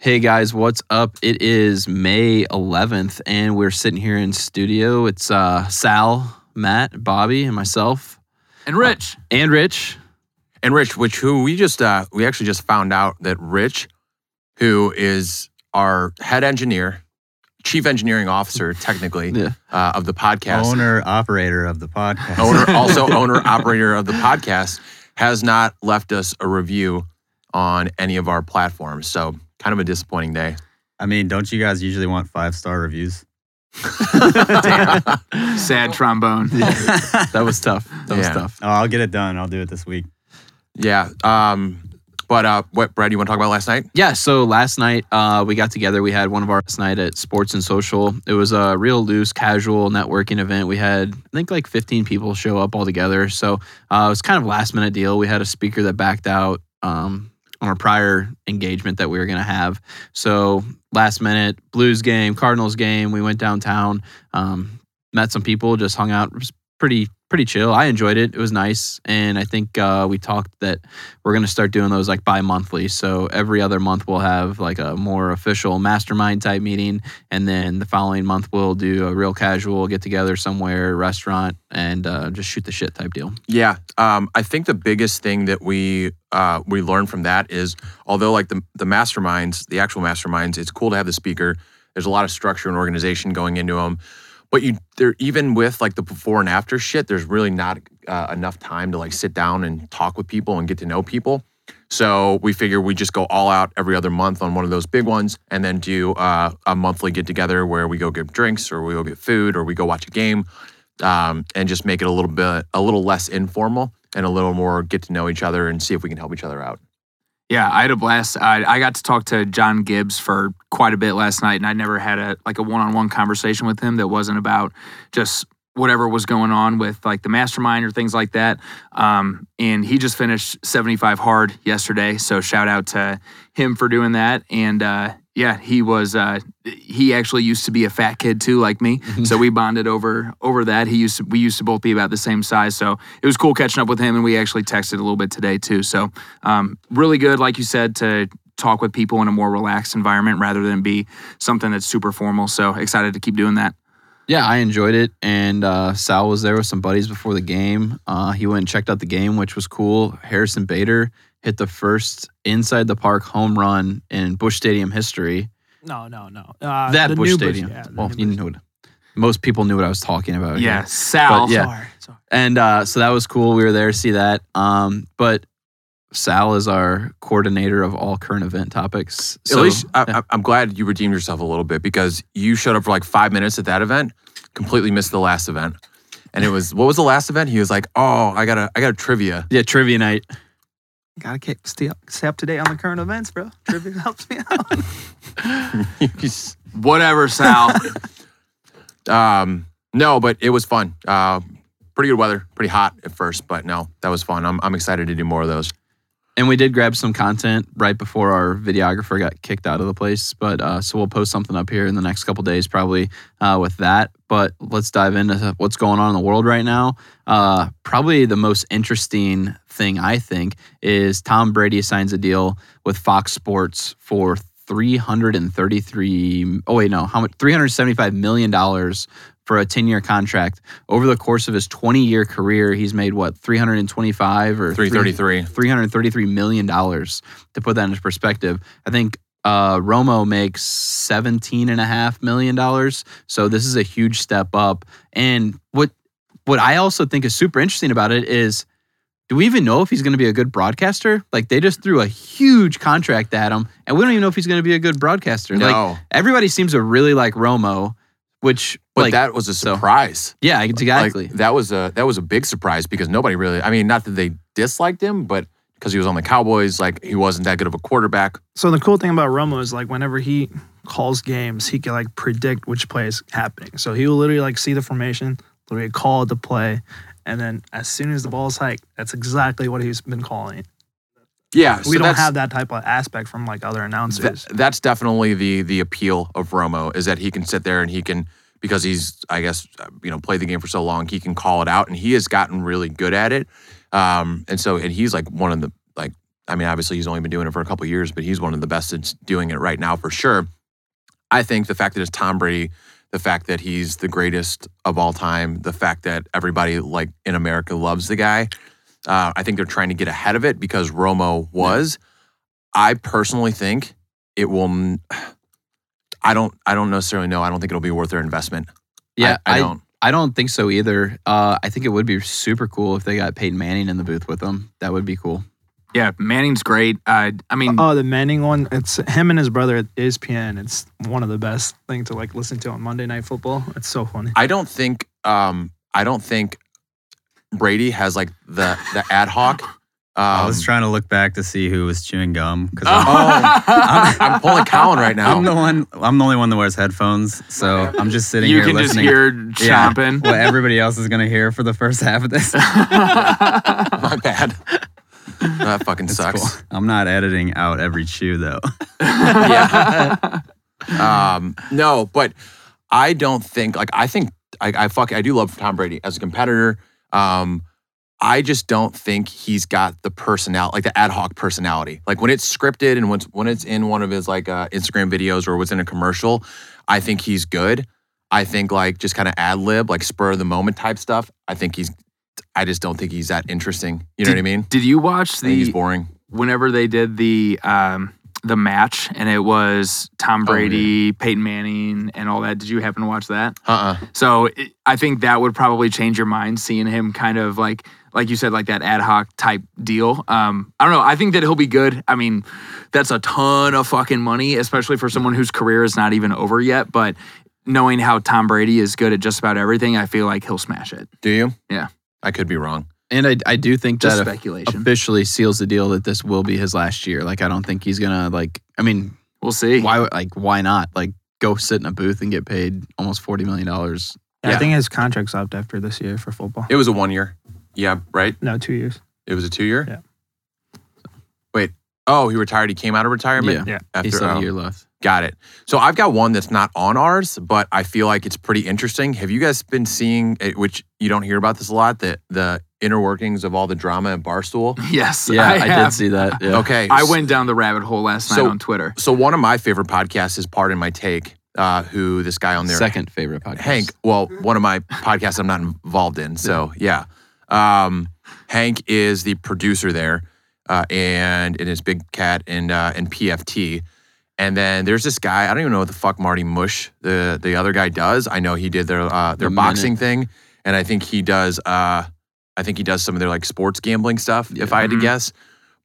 Hey guys, what's up? It is May 11th, and we're sitting here in studio. It's uh, Sal, Matt, Bobby, and myself, And Rich. and Rich. and Rich, which who we just uh, we actually just found out that Rich, who is our head engineer, chief engineering officer, technically Yeah. uh, of the podcast, owner operator of the podcast. owner, also owner operator of the podcast, has not left us a review on any of our platforms. So kind of a disappointing day. I mean, don't you guys usually want five star reviews? Sad trombone. That was tough. That was tough. Oh, I'll get it done. I'll do it this week. yeah. Um, but uh, what Brad, you want to talk about last night? Yeah, so last night uh, we got together. We had one of our last night at Sports and Social. It was a real loose, casual networking event. We had, I think, like 15 people show up all together. So uh, it was kind of last minute deal. We had a speaker that backed out um, on our prior engagement that we were going to have. So last minute, Blues game, Cardinals game. We went downtown, um, met some people, just hung out. Was pretty pretty chill. I enjoyed it. It was nice, and I think uh, we talked that we're to start doing those like bi-monthly so every other month we'll have like a more official mastermind type meeting and then the following month we'll do a real casual get together somewhere restaurant and uh, just shoot the shit type deal Yeah, um, I think the biggest thing that we uh, we learned from that is, although like the the masterminds, the actual masterminds, it's cool to have the speaker. There's a lot of structure and organization going into them, but you there even with like the before and after shit, there's really not uh, enough time to like sit down and talk with people and get to know people. So we figure we just go all out every other month on one of those big ones, and then do uh, a monthly get together where we go get drinks or we go get food or we go watch a game um, and just make it a little bit a little less informal and a little more get to know each other and see if we can help each other out. Yeah, I had a blast. I, I got to talk to John Gibbs for quite a bit last night, and I never had a like a one-on-one conversation with him that wasn't about just whatever was going on with like the mastermind or things like that. Um, and he just finished 75 hard yesterday, so shout out to him for doing that. And uh, yeah, he was uh, he actually used to be a fat kid too, like me. so we bonded over over that. He used to, we used to both be about the same size, so it was cool catching up with him. And we actually texted a little bit today too. So um, really good, like you said, to talk with people in a more relaxed environment rather than be something that's super formal. So excited to keep doing that. yeah i enjoyed it and uh, sal was there with some buddies before the game uh, he went and checked out the game which was cool harrison bader hit the first inside the park home run in Busch stadium history No, no, no. Uh, that the Busch new stadium yeah, the well new you Busch. knew what most people knew what i was talking about Yeah. Sal. But yeah. Sorry, sorry. and uh, so that was cool. We were there to see that. Um, but Sal is our coordinator of all current event topics. So, At least I, yeah. I'm glad you redeemed yourself a little bit because you showed up for like five minutes at that event, completely missed the last event, and it was what was the last event? He was like, "Oh, I got a I got a trivia." yeah, trivia night. Gotta keep, stay, up, stay up to date on the current events, bro. Trivia helps me out. Whatever, Sal. um, no, but it was fun. Uh, pretty good weather, pretty hot at first, but no, that was fun. I'm I'm excited to do more of those. And we did grab some content right before our videographer got kicked out of the place. But uh, so we'll post something up here in the next couple days, probably uh, with that. But let's dive into what's going on in the world right now. Uh, probably the most interesting thing I think is Tom Brady signs a deal with Fox Sports for 333 oh wait no how much 375 million dollars for a 10 year contract. Over the course of his 20 year career he's made what 325 or 333. 333 million dollars to put that into perspective. I think uh, romo makes 17 and a half million dollars. So this is a huge step up. And what what i also think is super interesting about it is do we even know if he's going to be a good broadcaster? Like they just threw a huge contract at him and we don't even know if he's going to be a good broadcaster. Like everybody seems to really like romo which but like that was a so- surprise. yeah exactly Like, that was a that was a big surprise because nobody really. I mean, not that they disliked him, but because he was on the Cowboys, like he wasn't that good of a quarterback. so the cool thing about Romo is like whenever he calls games, he can like predict which play is happening. So he will literally like see the formation, literally call the play, and then as soon as the ball's hiked, that's exactly what he's been calling. Yeah, we don't have that type of aspect from like other announcers. Th- that's definitely the the appeal of Romo is that he can sit there and he can because he's I guess you know played the game for so long he can call it out and he has gotten really good at it. Um, and so and he's like one of the like I mean, obviously he's only been doing it for a couple years, but he's one of the best at doing it right now for sure. I think the fact that it's Tom Brady, the fact that he's the greatest of all time, the fact that everybody like in America loves the guy, uh, I think they're trying to get ahead of it because Romo was. I personally think it will. n- I don't. I don't necessarily know. I don't think it'll be worth their investment. Yeah, I, I I, don't. I don't think so either. Uh, I think it would be super cool if they got Peyton Manning in the booth with them. That would be cool. Yeah, Manning's great. Uh, I mean, Oh, the Manning one. It's him and his brother at ESPN. It's one of the best thing to like listen to on Monday Night Football. It's so funny. I don't think. Um, I don't think Brady has like the the ad hoc. Um, I was trying to look back to see who was chewing gum because Oh, I'm, I'm pulling Colin right now. I'm the one. I'm the only one that wears headphones, so I'm just sitting you here can just listening. hear Yeah. chomping. what everybody else is gonna hear for the first half of this. My bad. That fucking It's sucks. cool. I'm not editing out every chew though. yeah. um, no, but I don't think like I think I, I fuck I do love Tom Brady as a competitor. Um, I just don't think he's got the personality, like the ad hoc personality. Like when it's scripted and when when it's in one of his like uh, Instagram videos or was in a commercial, I think he's good. I think like just kind of ad lib, like spur of the moment type stuff. I think he's. I just don't think he's that interesting. You know what I mean? Did you watch the? he's boring. whenever they did the um the match and it was Tom Oh. Brady, Peyton Manning, and all that? Did you happen to watch that? Uh uh So it, I think that would probably change your mind seeing him kind of like like you said like that ad hoc type deal. Um, I don't know. I think that he'll be good. I mean, that's a ton of fucking money, especially for someone whose career is not even over yet. But knowing how Tom Brady is good at just about everything, I feel like he'll smash it. Do you? Yeah. I could be wrong. And I, I do think Just that speculation. officially seals the deal that this will be his last year. Like I don't think he's gonna like. I mean, We'll see. why like why not like go sit in a booth and get paid almost forty million dollars? Yeah, Yeah. I think his contract's up after this year for football. It was a one year. Yeah, right. No, two years. It was a two year. Yeah. Wait. Oh, he retired. He came out of retirement. Yeah, After, he still oh, a year left. got it. So I've got one that's not on ours, but I feel like it's pretty interesting. Have you guys been seeing, eh, which you don't hear about this a lot, that the inner workings of all the drama at Barstool? yes. Yeah, I, have. did see that. Yeah. Okay. I went down the rabbit hole last So- night on Twitter. So one of my favorite podcasts is Pardon My Take. Uh, who this guy on there? Second favorite podcast. Hank. Well, one of my podcasts I'm not involved in. So yeah, um, Hank is the producer there, uh, and it is Big Cat and uh, and PFT. And then there's this guy. I don't even know what the fuck Marty Mush, the the other guy, does. I know he did their uh, their The boxing thing, and I think he does. I think he does some of their like sports gambling stuff. If I had to Mhm. guess,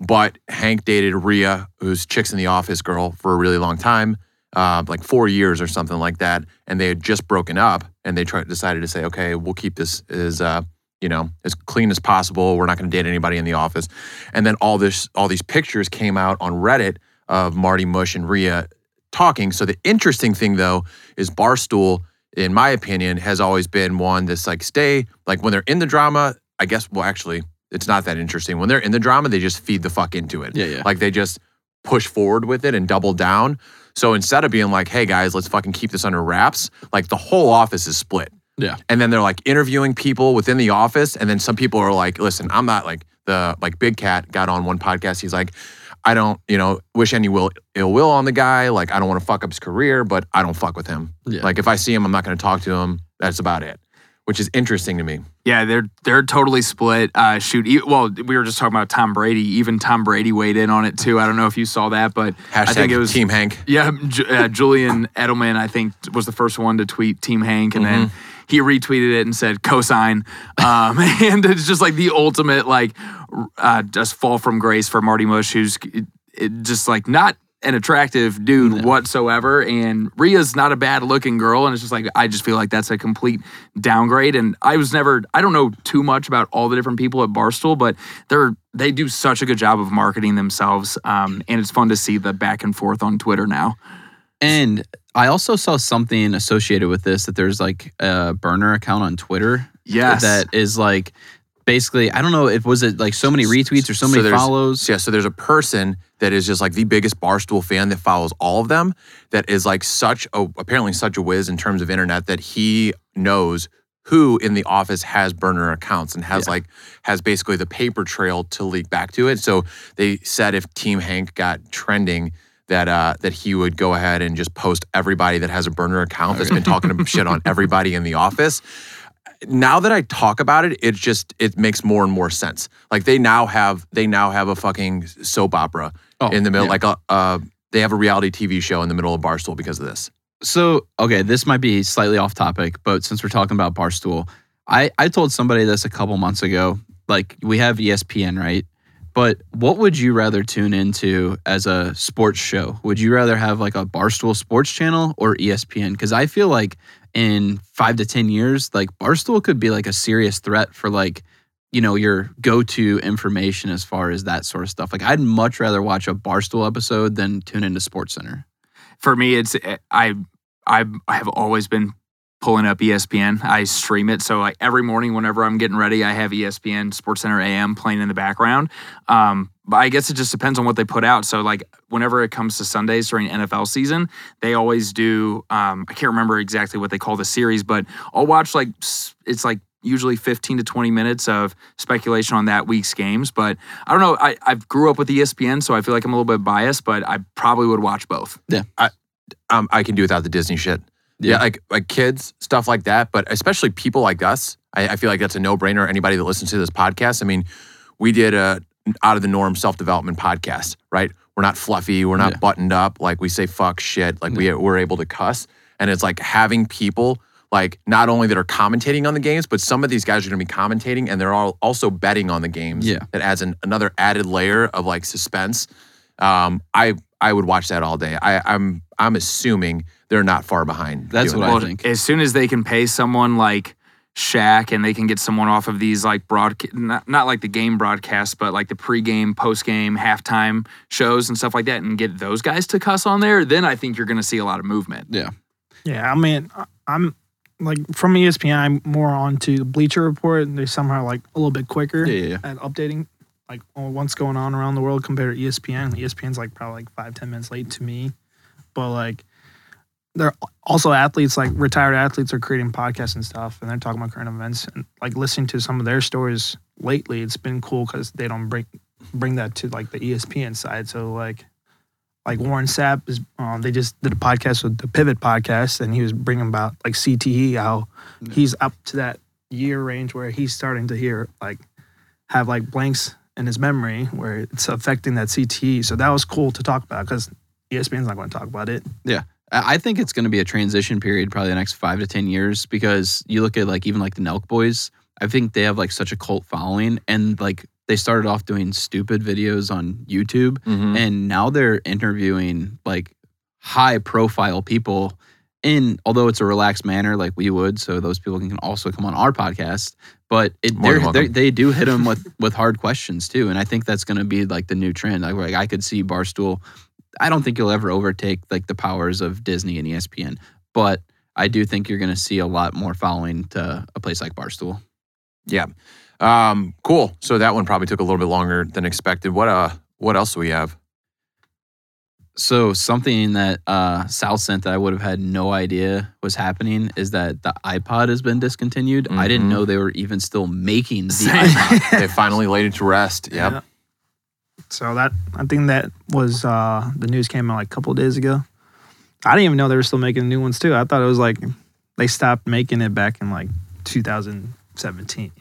but Hank dated Ria, who's Chicks in the Office girl, for a really long time uh, like four years or something like that, and they had just broken up, and they tried decided to say, okay, we'll keep this as uh, you know as clean as possible. We're not going to date anybody in the office, and then all this all these pictures came out on Reddit of Marty Mush and Ria talking. So the interesting thing though is Barstool, in my opinion, has always been one that's like stay like when they're in the drama. I guess well actually it's not that interesting when they're in the drama. They just feed the fuck into it. Yeah, yeah. Like they just push forward with it and double down. So instead of being like, hey guys, let's fucking keep this under wraps, like the whole office is split. Yeah. And then they're like interviewing people within the office. And then some people are like, listen, I'm not like the like Big Cat got on one podcast. He's like, I don't, you know, wish any will ill will on the guy. Like, I don't want to fuck up his career, but I don't fuck with him. Yeah. Like if I see him, I'm not gonna talk to him. That's about it. Which is interesting to me. Yeah, they're they're totally split. Uh, shoot, e- well, we were just talking about Tom Brady. Even Tom Brady weighed in on it too. I don't know if you saw that, but Hashtag I think it was Team Hank. Yeah, uh, Julian Edelman, I think, was the first one to tweet Team Hank, and then he retweeted it and said cosign. Um, and it's just like the ultimate, like, uh, just fall from grace for Marty Mush, who's it just like not an attractive dude whatsoever. And Ria's not a bad looking girl. And it's just like, I just feel like that's a complete downgrade. And I was never, I don't know too much about all the different people at Barstool, but they're, they do such a good job of marketing themselves. Um, and it's fun to see the back and forth on Twitter now. And I also saw something associated with this that there's like a burner account on Twitter Yes. that is like basically I don't know if was it like so many retweets or so many there's- follows. yeah, so there's a person that is just like the biggest Barstool fan that follows all of them. That is like such a apparently such a whiz in terms of internet that he knows who in the office has burner accounts and has Yeah. like has basically the paper trail to leak back to it. So they said if Team Hank got trending, that uh, that he would go ahead and just post everybody that has a burner account that's been talking shit on everybody in the office. Now that I talk about it, it just it makes more and more sense. Like they now have they now have a fucking soap opera Oh, in the middle, yeah. like a uh, they have a reality TV show in the middle of Barstool because of this. So, okay, this might be slightly off topic, but since we're talking about Barstool, I, I told somebody this a couple months ago. Like, we have ESPN, right? But what would you rather tune into as a sports show? Would you rather have like a Barstool sports channel or ESPN? Because I feel like in five to 10 years, like Barstool could be like a serious threat for like, you know, your go to information as far as that sort of stuff. Like, I'd much rather watch a Barstool episode than tune into Sports Center. For me, it's I I I have always been pulling up ESPN. I stream it, so like every morning whenever I'm getting ready, I have ESPN Sports Center AM playing in the background. Um, but I guess it just depends on what they put out. So like whenever it comes to Sundays during NFL season, they always do. Um, I can't remember exactly what they call the series, but I'll watch like it's like usually 15 to 20 minutes of speculation on that week's games. But I don't know. I I grew up with ESPN, so I feel like I'm a little bit biased, but I probably would watch both. um, I can do without the Disney shit. Yeah. Yeah. like like kids stuff like that, but especially people like us. I, I feel like that's a no brainer. Anybody that listens to this podcast. I mean, we did a out of the norm self development podcast, right? We're not fluffy. We're not Yeah. buttoned up. Like we say fuck shit. Like we we're able to cuss, and it's like having people like not only that are commentating on the games, but some of these guys are going to be commentating and they're all also betting on the games. Yeah. that adds an, another added layer of like suspense. Um, I I would watch that all day. I, I'm I'm assuming they're not far behind. That's what that. I Well, think. as soon as they can pay someone like Shaq and they can get someone off of these like broadcast, not, not like the game broadcasts, but like the pregame, postgame, halftime shows and stuff like that, and get those guys to cuss on there, then I think you're going to see a lot of movement. Yeah. Yeah, I mean, I- I'm like from ESPN. I'm more on to the Bleacher Report. And They're somehow like a little bit quicker Yeah, yeah, yeah. at updating like what's going on around the world compared to ESPN. ESPN's like probably like five ten minutes late to me, but like they're also athletes like retired athletes are creating podcasts and stuff, and they're talking about current events and like listening to some of their stories lately. It's been cool because they don't bring bring that to like the ESPN side. So like like Warren Sapp is um, they just did a podcast with the Pivot podcast, and he was bringing about like CTE how he's up to that year range where he's starting to hear like have like blanks in his memory where it's affecting that CTE. So that was cool to talk about because ESPN's not going to talk about it. I I think it's going to be a transition period, probably the next five to ten years, because you look at like even like the Nelk Boys. I think they have like such a cult following, and like they started off doing stupid videos on YouTube, Mhm. and now they're interviewing like high profile people in although it's a relaxed manner like we would so those people can also come on our podcast but it they're, they're, they do hit them with with hard questions too and i think that's going to be like the new trend like, like i could see barstool i don't think you'll ever overtake like the powers of disney and espn but i do think you're going to see a lot more following to a place like barstool Yeah. Um, cool. So that one probably took a little bit longer than expected. What uh what else do we have? So something that uh, Sal sent that I would have had no idea was happening is that the iPod has been discontinued. I didn't Mhm. know they were even still making the iPod. they finally laid it to rest. Yep. Yeah. So that I think that was uh the news came out like a couple of days ago. I didn't even know they were still making new ones too. I thought it was like they stopped making it back in like 2017.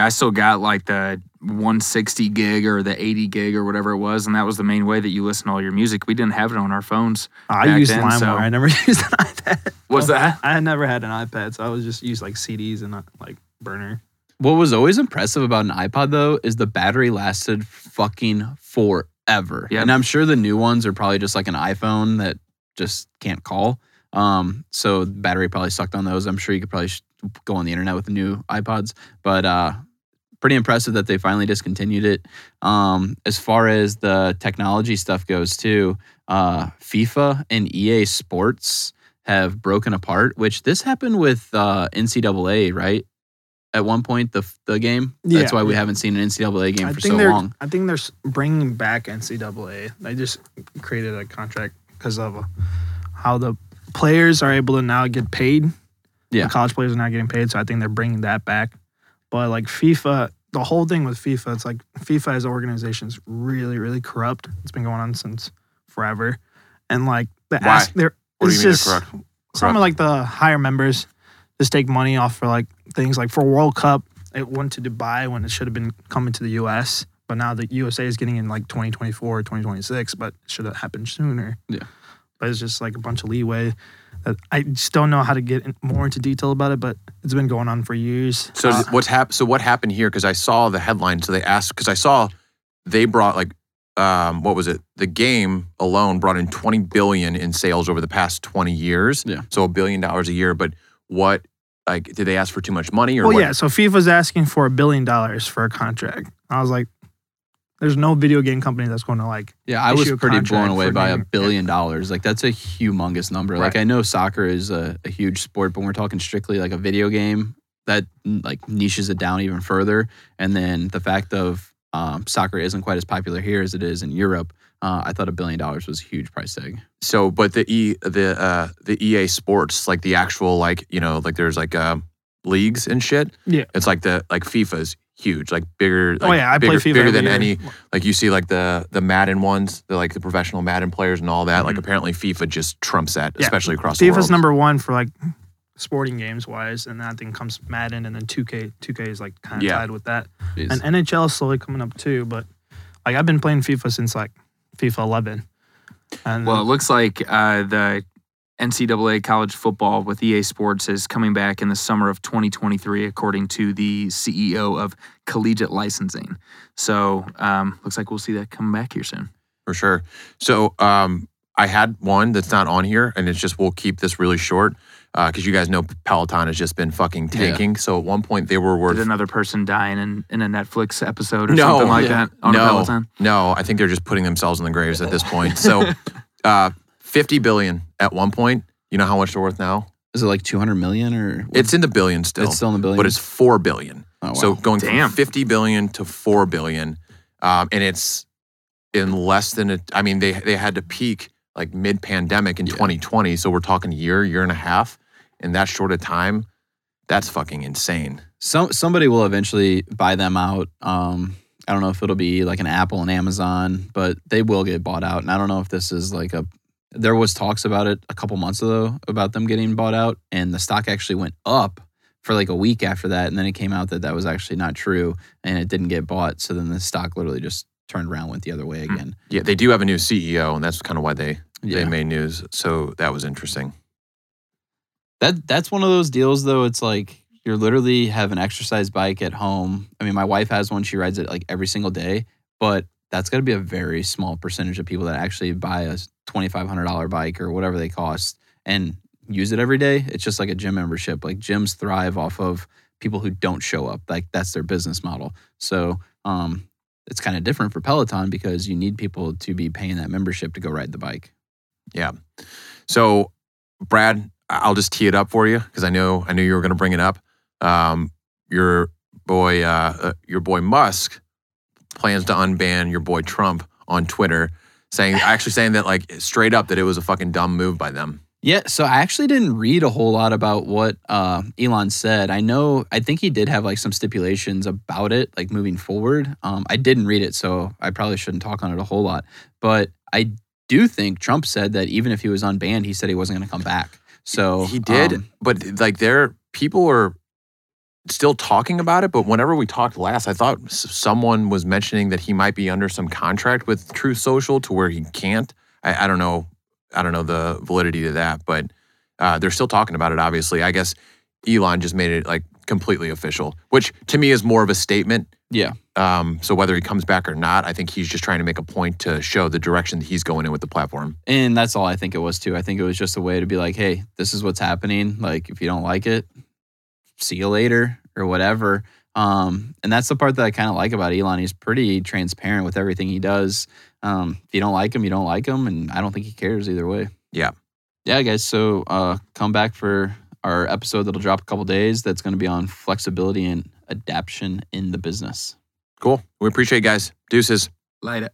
I still got like the 160 gig or the 80 gig or whatever it was, and that was the main way that you listen to all your music. We didn't have it on our phones. I used then, LimeWire. so- I never used an iPad. Was that? I had never had an iPad, so I was just used like CDs and not like burner. What was always impressive about an iPod though is the battery lasted fucking forever. Yep. And I'm sure the new ones are probably just like an iPhone that just can't call. Um, so the battery probably sucked on those. I'm sure you could probably sh- go on the internet with the new iPods, but uh, pretty impressive that they finally discontinued it. Um, as far as the technology stuff goes too, uh, FIFA and EA Sports have broken apart. Which this happened with uh, NCAA, right? At one point, the the game. That's Yeah, why we yeah. haven't seen an NCAA game I for so long. I think they're bringing back NCAA. They just created a contract because of uh, how the players are able to now get paid Yeah. the college players are not getting paid, so I think they're bringing that back. But like FIFA, the whole thing with FIFA, it's like FIFA as an organization is really, really corrupt. It's been going on since forever, and like the ask, they're What it's just they're corrupt? some of like the higher members just take money off for like things like for World Cup, it went to Dubai when it should have been coming to the US. But now the USA is getting in like 2024 or 2026, but it should have happened sooner. Yeah. But it's just like a bunch of leeway that I just don't know how to get in, more into detail about it, but it's been going on for years. So Uh, what's hap- So what happened here? Because I saw the headline. So they asked because I saw they brought like um, what was it? The game alone brought in 20 billion in sales over the past 20 years. Yeah. So a billion dollars a year. But what like did they ask for too much money or well, what? yeah. So FIFA's asking for a billion dollars for a contract. I was like, there's no video game company that's going to like Yeah, I was pretty blown away for by a billion dollars. Like that's a humongous number. Like I know soccer is a, a huge sport, but when we're talking strictly like a video game, that mm, like niches it down even further. And then the fact of um, soccer isn't quite as popular here as it is in Europe. Uh, I thought a billion dollars was a huge price tag. So, but the E the uh the EA Sports like the actual like you know like there's like uh, leagues and shit. Yeah. It's like the like FIFA's huge, like bigger. Like, oh yeah, I bigger, play FIFA bigger than year. any. Like you see like the the Madden ones, the like the professional Madden players and all that. Like Mhm. apparently FIFA just trumps that, Yeah. especially across the FIFA's number one for like sporting games wise, and then I think comes Madden, and then 2K. 2K is like kind of Yeah. tied with that, Jeez. and NHL is slowly coming up too. But like I've been playing FIFA since like FIFA 11. And Well, it looks like uh, the NCAA college football with EA Sports is coming back in the summer of 2023, according to the CEO of Collegiate Licensing. So, um, looks like we'll see that come back here soon. for sure. So um, I had one that's not on here, and it's just we'll keep this really short because you guys know Peloton has just been fucking Yeah. tanking. So at one point they were worth Did another person dying in, in a Netflix episode or No, something like yeah. that on a no, Peloton? no. I think they're just putting themselves in the graves at this point. So uh, fifty billion at one point. You know how much they're worth now? is it like 200 million or It's in the billions still, it's still in the billion? but it's four billion. oh, wow. So going Damn. from 50 billion to 4 billion. Um, and it's in less than a, I mean, they, they had to peak like mid pandemic in Yeah. 2020. So we're talking year, year and a half. In that short of time, that's fucking insane. some somebody will eventually buy them out. Um, I don't know if it'll be like an Apple and Amazon, but they will get bought out. And I don't know if this is like a. There was talks about it a couple months ago about them getting bought out, and the stock actually went up for like a week after that, and then it came out that that was actually not true, and it didn't get bought. So then the stock literally just turned around, went the other way Hmm. again. Yeah, they do have a new CEO, and that's kind of why they, Yeah. they made news. So that was interesting. That that's one of those deals though. It's like you're literally have an exercise bike at home. I mean, my wife has one. She rides it like every single day, but that's got to be a very small percentage of people that actually buy a twenty five hundred dollar bike or whatever they cost and use it every day. It's just like a gym membership. Like gyms thrive off of people who don't show up. Like that's their business model. So um, it's kind of different for Peloton because you need people to be paying that membership to go ride the bike. Yeah. So, Brad, I'll just tee it up for you because I know I knew you were going to bring it up. Um, your boy, uh, uh, your boy Musk plans to unban your boy Trump on Twitter, saying actually saying that like straight up that it was a fucking dumb move by them. Yeah, so I actually didn't read a whole lot about what uh, Elon said. I know, I think he did have like some stipulations about it, like moving forward. Um, I didn't read it, so I probably shouldn't talk on it a whole lot. But I do think Trump said that even if he was unbanned, he said he wasn't going to come back. So he did, um, but like there, people are still talking about it. But whenever we talked last, I thought someone was mentioning that he might be under some contract with Truth Social to where he can't. I, I don't know. I don't know the validity to that, but uh, they're still talking about it. Obviously, I guess Elon just made it like completely official, which to me is more of a statement. yeah, Um, so whether he comes back or not, I think he's just trying to make a point to show the direction that he's going in with the platform. and that's all I think it was too. I think it was just a way to be like, hey, this is what's happening. Like, if you don't like it, see you later or whatever. Um, and that's the part that I kind of like about Elon. He's pretty transparent with everything he does. Um, if you don't like him, you don't like him, and I don't think he cares either way. Yeah. Yeah, guys. So uh, come back for our episode that'll drop a couple days. That's going to be on flexibility and adaptation in the business. Cool. We appreciate you guys. Deuces. Light it.